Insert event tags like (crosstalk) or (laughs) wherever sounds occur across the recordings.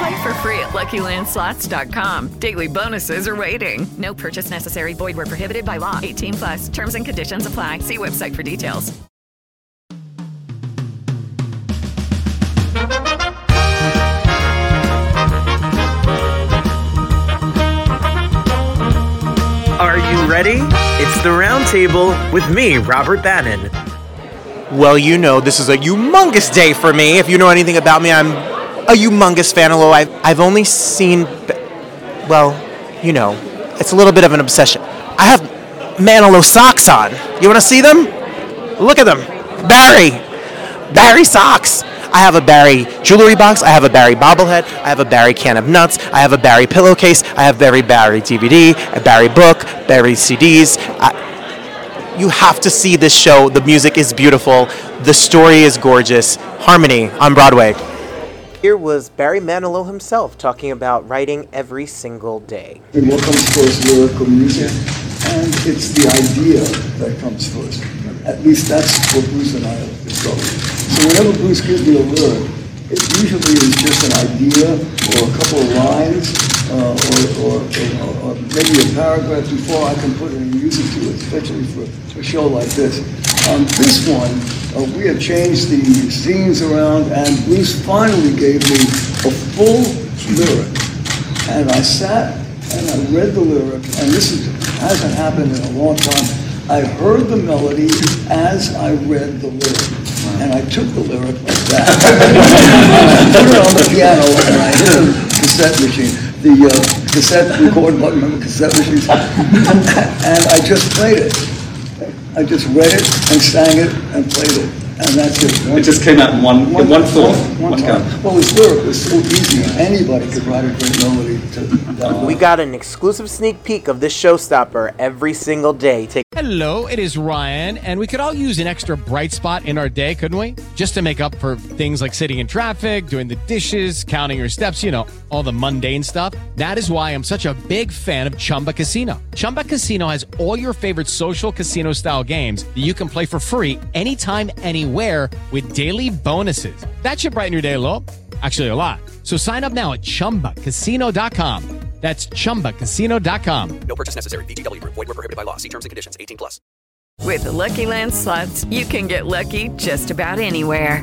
Play for free at LuckyLandSlots.com. Daily bonuses are waiting. No purchase necessary. Void where prohibited by law. 18 plus. Terms and conditions apply. See website for details. Are you ready? It's the Roundtable with me, Robert Bannon. Well, you know, this is a humongous day for me. If you know anything about me, I'm a humongous fan. Although I've, I've only seen, well, you know, it's a little bit of an obsession. I have Manilow socks on. You want to see them? Look at them. Barry. Barry socks. I have a Barry jewelry box. I have a Barry bobblehead. I have a Barry can of nuts. I have a Barry pillowcase. I have Barry Barry DVD, a Barry book, Barry CDs. I, you have to see this show. The music is beautiful. The story is gorgeous. Harmony on Broadway. Here was Barry Manilow himself talking about writing every single day. And what comes first, lyrical music? And it's the idea that comes first. At least that's what Bruce and I have discovered. So whenever Bruce gives me a lyric, it usually is just an idea or a couple of lines uh, or, or, or, or, maybe a paragraph before I can put any music to it, especially for a show like this. On this one, uh, we have changed the scenes around and Bruce finally gave me a full lyric. And I sat and I read the lyric, and this is, hasn't happened in a long time. I heard the melody as I read the lyric and I took the lyric like that, (laughs) put it on the piano, and I hit a cassette machine, the uh, cassette record button on the cassette machine, (laughs) and I just played it. I just read it and sang it and played it. And that's it. One, it just came out in one, one, in one thought, one, one go. Well, his lyric was so easy. Anybody could write a great melody to that. We got an exclusive sneak peek of this showstopper every single day. Take Hello, it is Ryan, and we could all use an extra bright spot in our day, couldn't we? Just to make up for things like sitting in traffic, doing the dishes, counting your steps, you know, all the mundane stuff. That is why I'm such a big fan of Chumba Casino. Chumba Casino has all your favorite social casino style games that you can play for free anytime, anywhere with daily bonuses. That should brighten your day a little. Actually, a lot. So sign up now at chumbacasino.com. That's chumbacasino.com. No purchase necessary. VGW Group. Void were prohibited by law. See terms and conditions. 18 plus. With the Lucky Land slots, you can get lucky just about anywhere.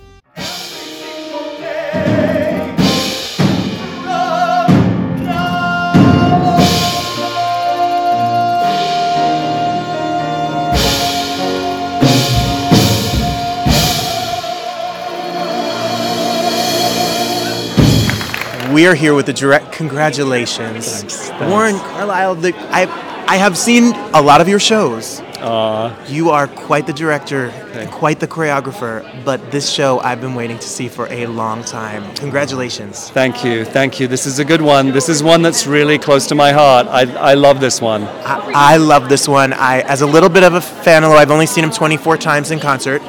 We are here with the direct congratulations, Thanks, thanks. Warren Carlyle. The, I I have seen a lot of your shows. Uh, You are quite the director, and quite the choreographer, but this show I've been waiting to see for a long time. Congratulations. thank you, thank you. This is a good one. This is one that's really close to my heart. I, I love this one. I, I love this one. I, as a little bit of a fan, although I've only seen him 24 times in concert,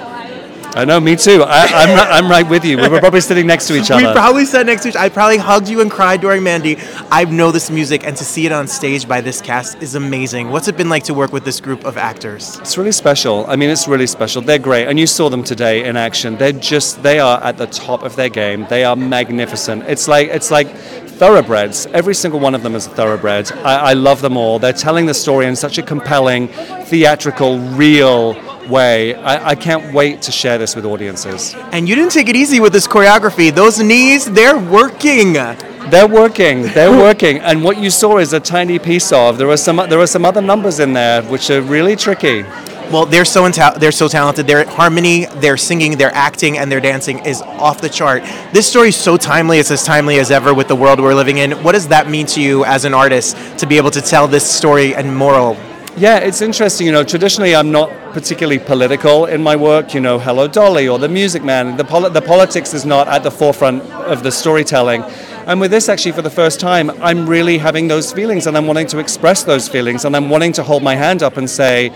I know, me too. I, I'm, right, I'm right with you. We were probably sitting next to each other. We probably sat next to each I probably hugged you and cried during Mandy. I know this music, and to see it on stage by this cast is amazing. What's it been like to work with this group of actors? It's really special. I mean, it's really special. They're great, and you saw them today in action. They're just they are at the top of their game. They are magnificent. It's like it's like thoroughbreds. Every single one of them is a thoroughbred. I, I love them all. They're telling the story in such a compelling, theatrical, real way. I, I can't wait to share this with audiences. And you didn't take it easy with this choreography. Those knees, they're working. They're working. They're working. And what you saw is a tiny piece of. There are some. There are some other numbers in there which are really tricky. Well, they're so inta- they're so talented. Their harmony, their singing, their acting, and their dancing is off the chart. This story is so timely. It's as timely as ever with the world we're living in. What does that mean to you as an artist to be able to tell this story and moral? Yeah, it's interesting. You know, traditionally I'm not particularly political in my work. You know, Hello Dolly or The Music Man. The, poli- the politics is not at the forefront of the storytelling. And with this, actually, for the first time, I'm really having those feelings and I'm wanting to express those feelings and I'm wanting to hold my hand up and say,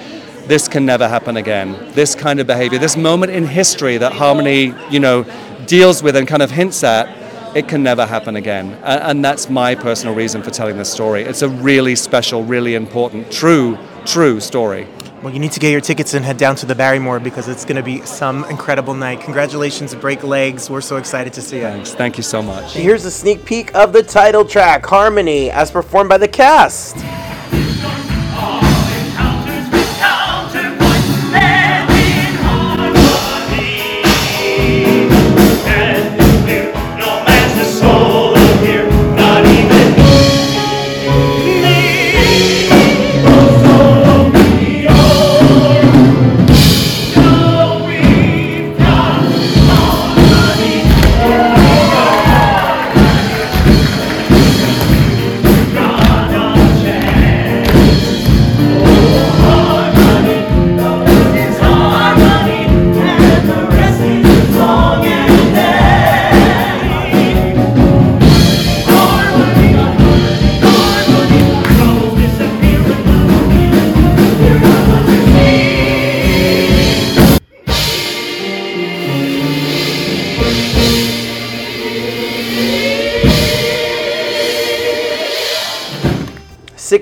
this can never happen again. This kind of behavior, this moment in history that Harmony, you know, deals with and kind of hints at, it can never happen again. And, and that's my personal reason for telling this story. It's a really special, really important, true, true story. Well, you need to get your tickets and head down to the Barrymore because it's going to be some incredible night. Congratulations, Break Legs. We're so excited to see you. Thanks. Thank you so much. Here's a sneak peek of the title track, Harmony, as performed by the cast.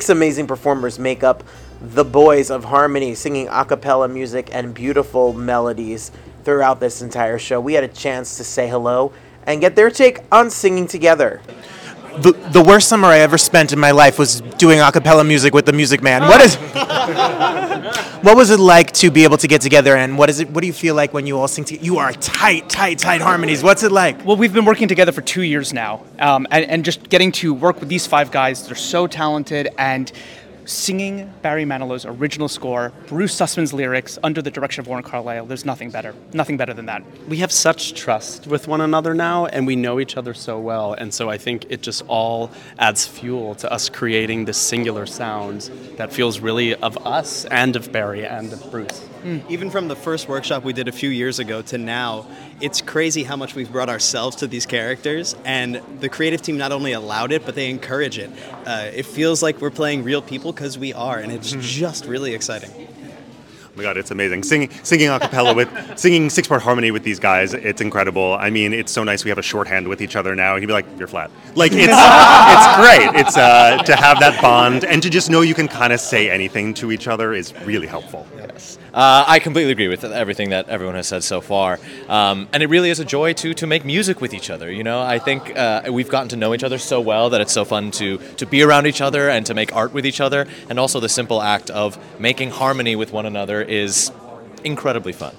Six amazing performers make up the boys of Harmony, singing a cappella music and beautiful melodies throughout this entire show. We had a chance to say hello and get their take on singing together. The, the worst summer I ever spent in my life was doing a cappella music with the Music Man. What is What was it like to be able to get together and what is it what do you feel like when you all sing together? You are tight, tight, tight harmonies. What's it like? Well, we've been working together for two years now, um, and, and just getting to work with these five guys. They're so talented, and singing Barry Manilow's original score, Bruce Sussman's lyrics under the direction of Warren Carlyle. There's nothing better. Nothing better than that. We have such trust with one another now, and we know each other so well. And so I think it just all adds fuel to us creating this singular sound that feels really of us and of Barry and of Bruce. Even from the first workshop we did a few years ago to now, it's crazy how much we've brought ourselves to these characters, and the creative team not only allowed it, but they encourage it. Uh, it feels like we're playing real people because we are, and it's just really exciting. Oh my god, it's amazing. Singing singing a cappella with singing six part harmony with these guys, it's incredible. I mean, it's so nice we have a shorthand with each other now. He'd be like, You're flat. Like it's (laughs) it's great. It's uh, to have that bond and to just know you can kind of say anything to each other is really helpful. Yes. Uh, I completely agree with everything that everyone has said so far, um, and it really is a joy to to make music with each other. You know, I think uh, we've gotten to know each other so well that it's so fun to to be around each other and to make art with each other, and also the simple act of making harmony with one another is incredibly fun.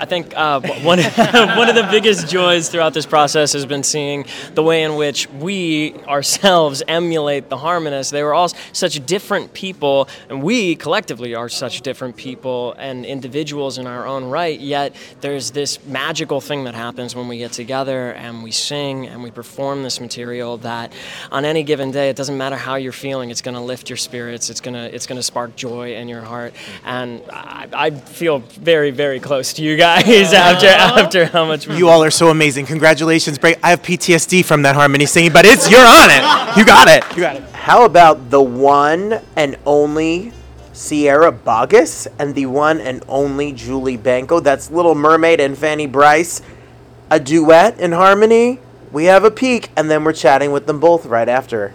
I think uh, one (laughs) one of the biggest joys throughout this process has been seeing the way in which we ourselves emulate the harmonists. They were all such different people, and we collectively are such different people and individuals in our own right. Yet there's this magical thing that happens when we get together and we sing and we perform this material. That on any given day, it doesn't matter how you're feeling, it's going to lift your spirits. It's gonna it's gonna spark joy in your heart, and I, I feel very very close to you guys after after how much we You all are so amazing. Congratulations. Break I have PTSD from that harmony singing, but it's you're on it. You got it. You got it. How about the one and only Sierra Boggess and the one and only Julie Benko. That's Little Mermaid and Fanny Brice. A duet in harmony. We have a peek, and then we're chatting with them both right after.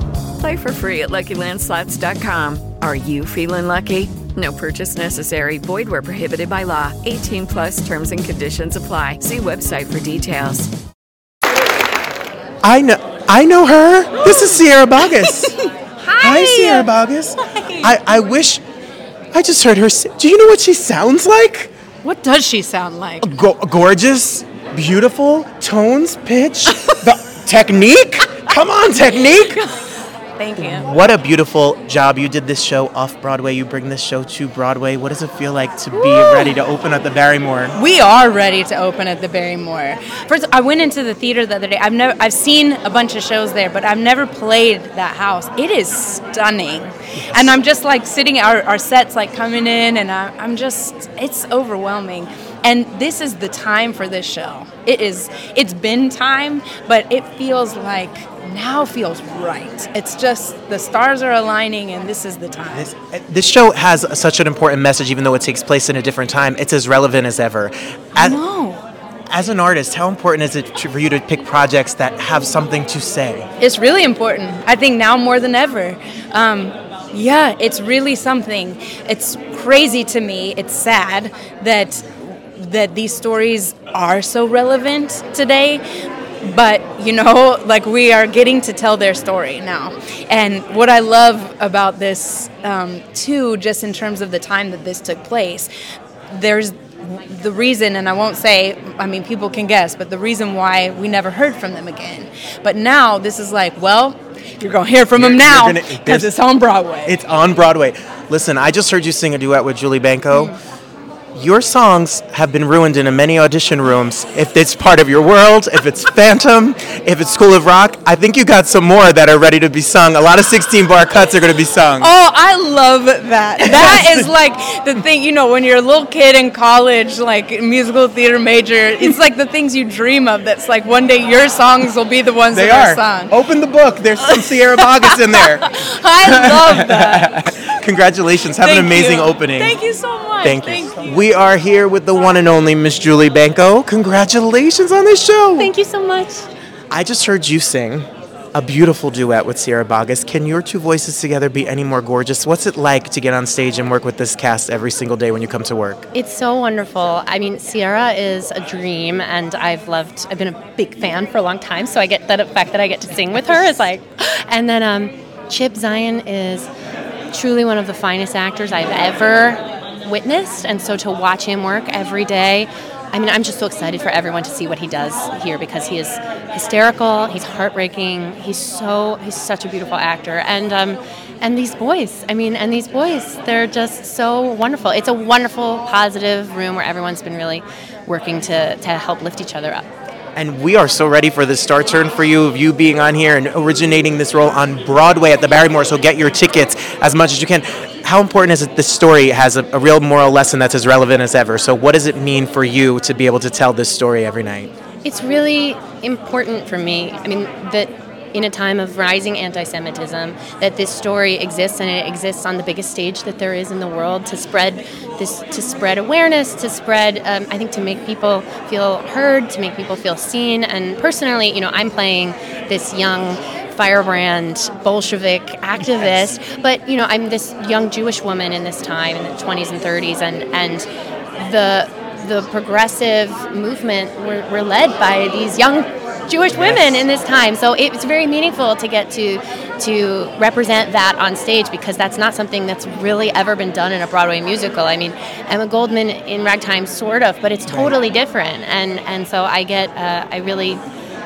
Play for free at LuckyLandSlots.com. Are you feeling lucky? No purchase necessary. Void where prohibited by law. 18 plus terms and conditions apply. See website for details. I know. I know her. This is Sierra Boggess. (laughs) Hi. Hi, Sierra Boggess. I, I wish. I just heard her. si- Do you know what she sounds like? What does she sound like? Go- gorgeous, beautiful, tones, pitch, (laughs) the technique. Come on, technique. (laughs) Thank you. What a beautiful job you did this show off Broadway. You bring this show to Broadway. What does it feel like to be ready to open at the Barrymore? We are ready to open at the Barrymore. First, I went into the theater the other day. I've never, I've seen a bunch of shows there, but I've never played that house. It is stunning, and I'm just like sitting. Our, our sets like coming in, and I, I'm just, it's overwhelming. And this is the time for this show. It is. It's been time, but it feels like now feels right. It's just the stars are aligning, and this is the time. This show has such an important message, even though it takes place in a different time. It's as relevant as ever. I As, know. as an artist, how important is it to, for you to pick projects that have something to say? It's really important. I think now more than ever. Um, yeah, it's really something. It's crazy to me. It's sad that that these stories are so relevant today. But you know, like we are getting to tell their story now. And what I love about this um, too, just in terms of the time that this took place, there's the reason, and I won't say, I mean, people can guess, but the reason why we never heard from them again. But now this is like, well, you're going to hear from them You're- now because it's on Broadway. It's on Broadway. Listen, I just heard you sing a duet with Julie Benko. Your songs have been ruined in many audition rooms. If it's part of your world, if it's Phantom, if it's School of Rock, I think you got some more that are ready to be sung. A lot of 16 bar cuts are going to be sung. Oh, I love that. (laughs) That is like the thing, you know, when you're a little kid in college, like musical theater major, it's like the things you dream of. That's like one day your songs will be the ones They that are. are sung. Open the book. There's some Sierra Boggess in there. (laughs) I love that. (laughs) (laughs) Congratulations. Have an amazing you. opening. Thank you so much. Thank you. We are here with the one and only Miss Julie Benko. Congratulations on this show. Thank you so much. I just heard you sing a beautiful duet with Sierra Boggess. Can your two voices together be any more gorgeous? What's it like to get on stage and work with this cast every single day when you come to work? It's so wonderful. I mean, Sierra is a dream, and I've loved. I've been a big fan for a long time, so I get that fact that I get to sing with her is like. (gasps) And then um, Chip Zien is truly one of the finest actors I've ever witnessed, and so to watch him work every day. I mean, I'm just so excited for everyone to see what he does here because he is hysterical. He's heartbreaking. He's so he's such a beautiful actor, and um, and these boys. I mean, and these boys, they're just so wonderful. It's a wonderful, positive room where everyone's been really working to to help lift each other up. And we are so ready for the star turn for you of you being on here and originating this role on Broadway at the Barrymore. So get your tickets as much as you can. How important is it this story has a, a real moral lesson that's as relevant as ever? So what does it mean for you to be able to tell this story every night? It's really important for me. I mean, that in a time of rising anti-Semitism, that this story exists and it exists on the biggest stage that there is in the world to spread this, to spread awareness, to spread, um, I think, to make people feel heard, to make people feel seen. And personally, you know, I'm playing this young firebrand Bolshevik activist, but you know, I'm this young Jewish woman in this time in the 20s and 30s, and and the the progressive movement were, were led by these young Jewish women in this time. So it's very meaningful to get to to represent that on stage because that's not something that's really ever been done in a Broadway musical. I mean, Emma Goldman in Ragtime, sort of, but it's totally different. And and so I get, uh, I really,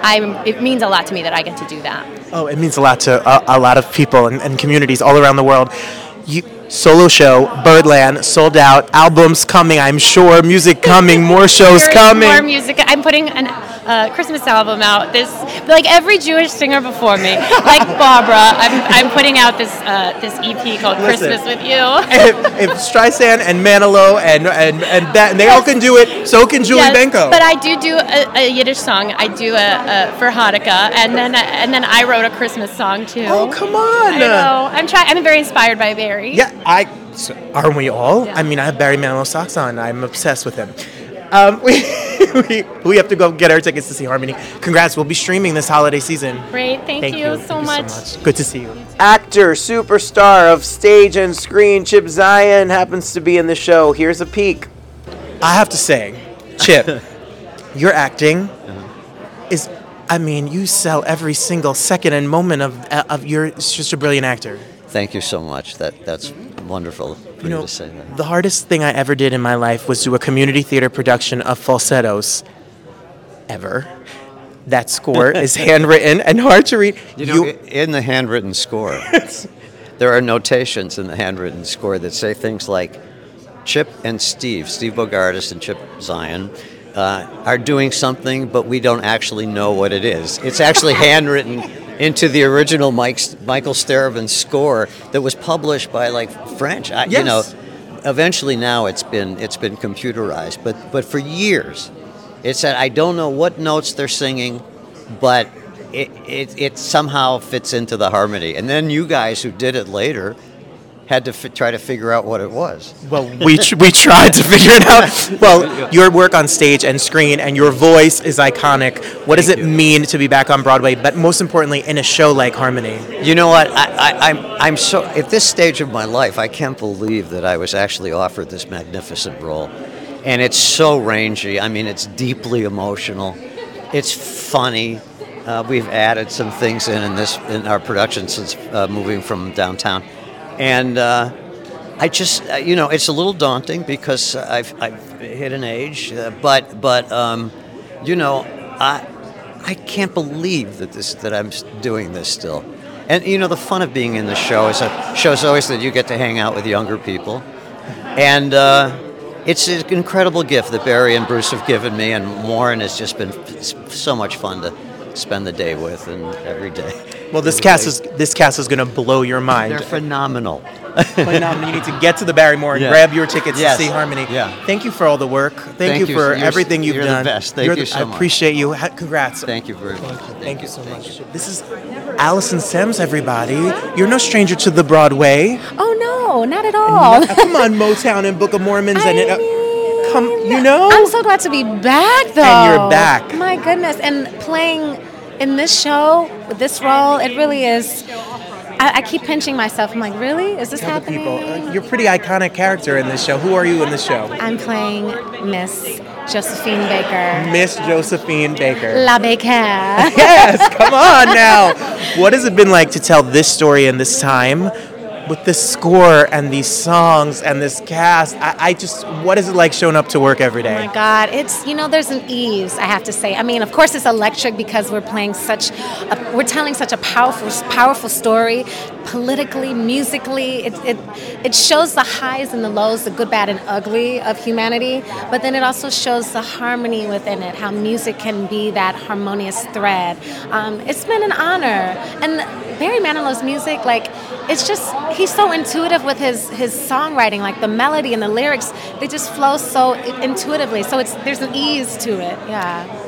I it means a lot to me that I get to do that. Oh, it means a lot to a, a lot of people and, and communities all around the world. You solo show, Birdland, sold out. Albums coming, I'm sure. Music coming, more (laughs) shows coming. More music. I'm putting a uh, Christmas album out. This, like every Jewish singer before me, like Barbara. I'm, I'm putting out this uh, this EP called Listen. Christmas with You. if, if Streisand and Manilow and and and that, and they all can do it, so can Julie Yes, Benko. But I do do a, a Yiddish song. I do a, a for Hanukkah, and then and then I wrote a Christmas song too. Oh come on! I know. I'm trying. I'm very inspired by Barry. Yeah, I so, aren't we all? I mean, I have Barry Manilow socks on. I'm obsessed with him. Um, (laughs) we, we we have to go get our tickets to see Harmony. Congrats! We'll be streaming this holiday season. Great. Thank, Thank you, you. so Thank much. Good to see you. Actor, superstar of stage and screen, Chip Zien happens to be in the show. Here's a peek. I have to say, Chip, (laughs) your acting is. I mean, you sell every single second and moment of of your. It's just a brilliant actor. Thank you so much. That that's wonderful for you, know, to say that. The hardest thing I ever did in my life was do a community theater production of falsettos. Ever. That score is (laughs) handwritten and hard to read. You know, i- in the handwritten score, (laughs) there are notations in the handwritten score that say things like Chip and Steve, Steve Bogardus and Chip Zien, uh, are doing something, but we don't actually know what it is. It's actually (laughs) handwritten into the original Mike's, Michael Starobin score that was published by like French. I, You know, eventually now it's been it's been computerized, but but for years, it said I don't know what notes they're singing, but it, it, it somehow fits into the harmony. And then you guys who did it later had to fi- try to figure out what it was. Well, we, tr- we tried to figure it out. Well, your work on stage and screen and your voice is iconic. What does it mean to be back on Broadway, but most importantly, in a show like Harmony? You know what? I, I, I'm, I'm so, at this stage of my life, I can't believe that I was actually offered this magnificent role. And it's so rangy. I mean, it's deeply emotional. It's funny. Uh, we've added some things in in this in our production since uh, moving from downtown, and uh, I just uh, you know it's a little daunting because I've, I've hit an age, uh, but but um, you know I I can't believe that this that I'm doing this still. And you know the fun of being in the show is a show's always that you get to hang out with younger people, and uh, it's an incredible gift that Barry and Bruce have given me, and Warren has just been so much fun to spend the day with and every day. Well, this cast is this cast is going to blow your mind. They're phenomenal. phenomenal. You need to get to the Barrymore and Yeah. grab your tickets Yes. to see Harmony. Yeah. Thank you for all the work. Thank, Thank you you. for You're- everything you've you're the done. best. Thank You're you the- so I much. appreciate you. Congrats. Thank you very much. Thank you so much. This is Allison Semmes, everybody. You're no stranger to the Broadway. Oh no, not at all. Come on, Motown and Book of Mormons (laughs) and it. Uh, come, you know. I'm so glad to be back, though. And you're back. My goodness, and playing in this show with this role, it really is. I, I keep pinching myself. I'm like, really? Is this Tell the happening? people. Uh, you're a pretty iconic character in this show. Who are you in this show? I'm playing Miss Josephine Baker. Miss Josephine Baker. La Baker. yes, come on (laughs) now. What has it been like to tell this story in this time with this score and these songs and this cast, I, I just, what is it like showing up to work every day? Oh my God, it's you know there's an ease I have to say. I mean, of course it's electric because we're playing such, a, we're telling such a powerful, powerful story, politically, musically. It, it it shows the highs and the lows, the good, bad, and ugly of humanity. But then it also shows the harmony within it, how music can be that harmonious thread. Um, it's been an honor, and Barry Manilow's music, like it's just he's so intuitive with his his songwriting like the melody and the lyrics they just flow so intuitively so it's there's an ease to it yeah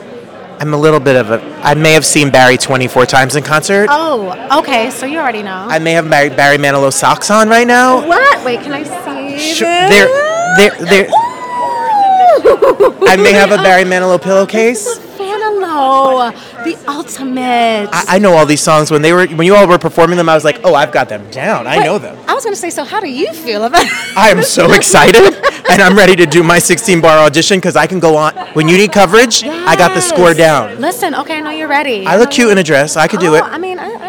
I'm a little bit of a, I may have seen Barry 24 times in concert. oh okay so you already know I may have Barry, Barry Manilow socks on right now. what wait can i see this? they're, they're, they're, I may have a Barry Manilow pillowcase. Manilow, the ultimate I, I know all these songs. When they were, when you all were performing them, I was like, oh, I've got them down. I know them. i was going to say so how do you feel about (laughs) I am so excited, (laughs) and I'm ready to do my 16 bar audition because I can go on. When you need coverage, I got the score down. listen okay i know you're ready I look cute in a dress. I could do Oh, it. I mean, I, I.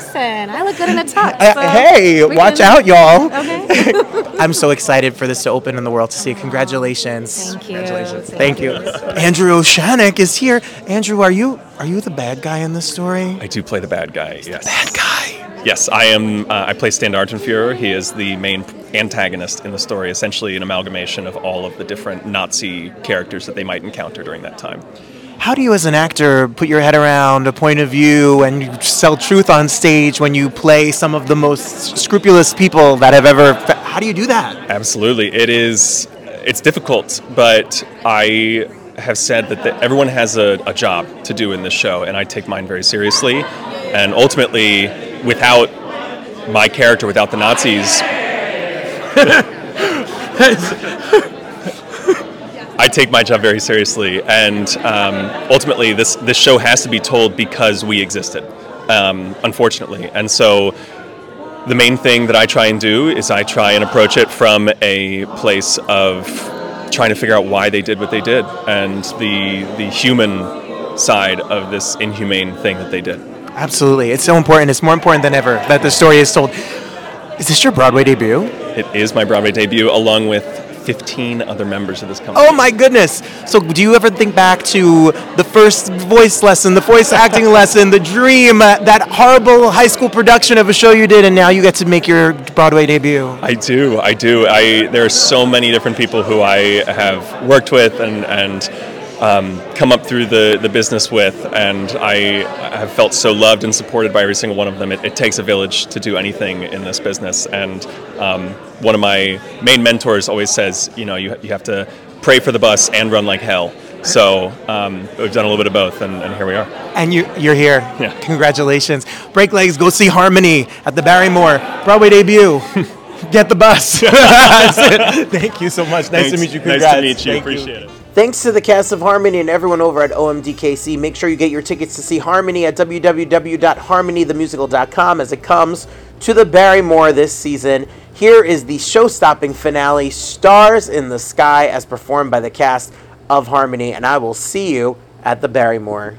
Listen, I look good in a tux. Uh, so hey, we watch can- out, y'all. Okay. (laughs) I'm so excited for this to open in the world to see. Congratulations. Thank you. Thank you. Andrew O'Shanick is here. Andrew, are you are you the bad guy in this story? I do play the bad guy. Yes. bad guy. Yes, I am. Uh, I play Standartenführer. He is the main antagonist in the story. Essentially, an amalgamation of all of the different Nazi characters that they might encounter during that time. How do you, as an actor, put your head around a point of view and sell truth on stage when you play some of the most scrupulous people that have ever? How do you do that? Absolutely, it is. It's difficult, but I have said that the, everyone has a, a job to do in this show, and I take mine very seriously. And ultimately, without my character, without the Nazis, (laughs) (laughs) I take my job very seriously, and um, ultimately, this this show has to be told because we existed, um, unfortunately. And so, the main thing that I try and do is I try and approach it from a place of trying to figure out why they did what they did and the the human side of this inhumane thing that they did. Absolutely, it's so important. It's more important than ever that the story is told. Is this your Broadway debut? It is my Broadway debut, along with 15 other members of this company. Oh my goodness! So, do you ever think back to the first voice lesson, the voice acting (laughs) lesson, the dream, uh, that horrible high school production of a show you did, and now you get to make your Broadway debut? I do, I do. I there are so many different people who I have worked with and and um, come up through the, the business with, and I have felt so loved and supported by every single one of them. It, it takes a village to do anything in this business, and um, one of my main mentors always says, you know, you, you have to pray for the bus and run like hell. So um, we've done a little bit of both, and, and here we are. And you, you're here. Yeah. Congratulations. Break legs. Go see Harmony at the Barrymore Broadway debut. (laughs) Get the bus. (laughs) (laughs) Thank you so much. Nice to meet you. Nice to meet you. Thank Appreciate it. Thanks to the cast of Harmony and everyone over at OMDKC. Make sure you get your tickets to see Harmony at www.harmonythemusical.com as it comes to the Barrymore this season. Here is the show stopping finale, Stars in the Sky, as performed by the cast of Harmony. And I will see you at the Barrymore.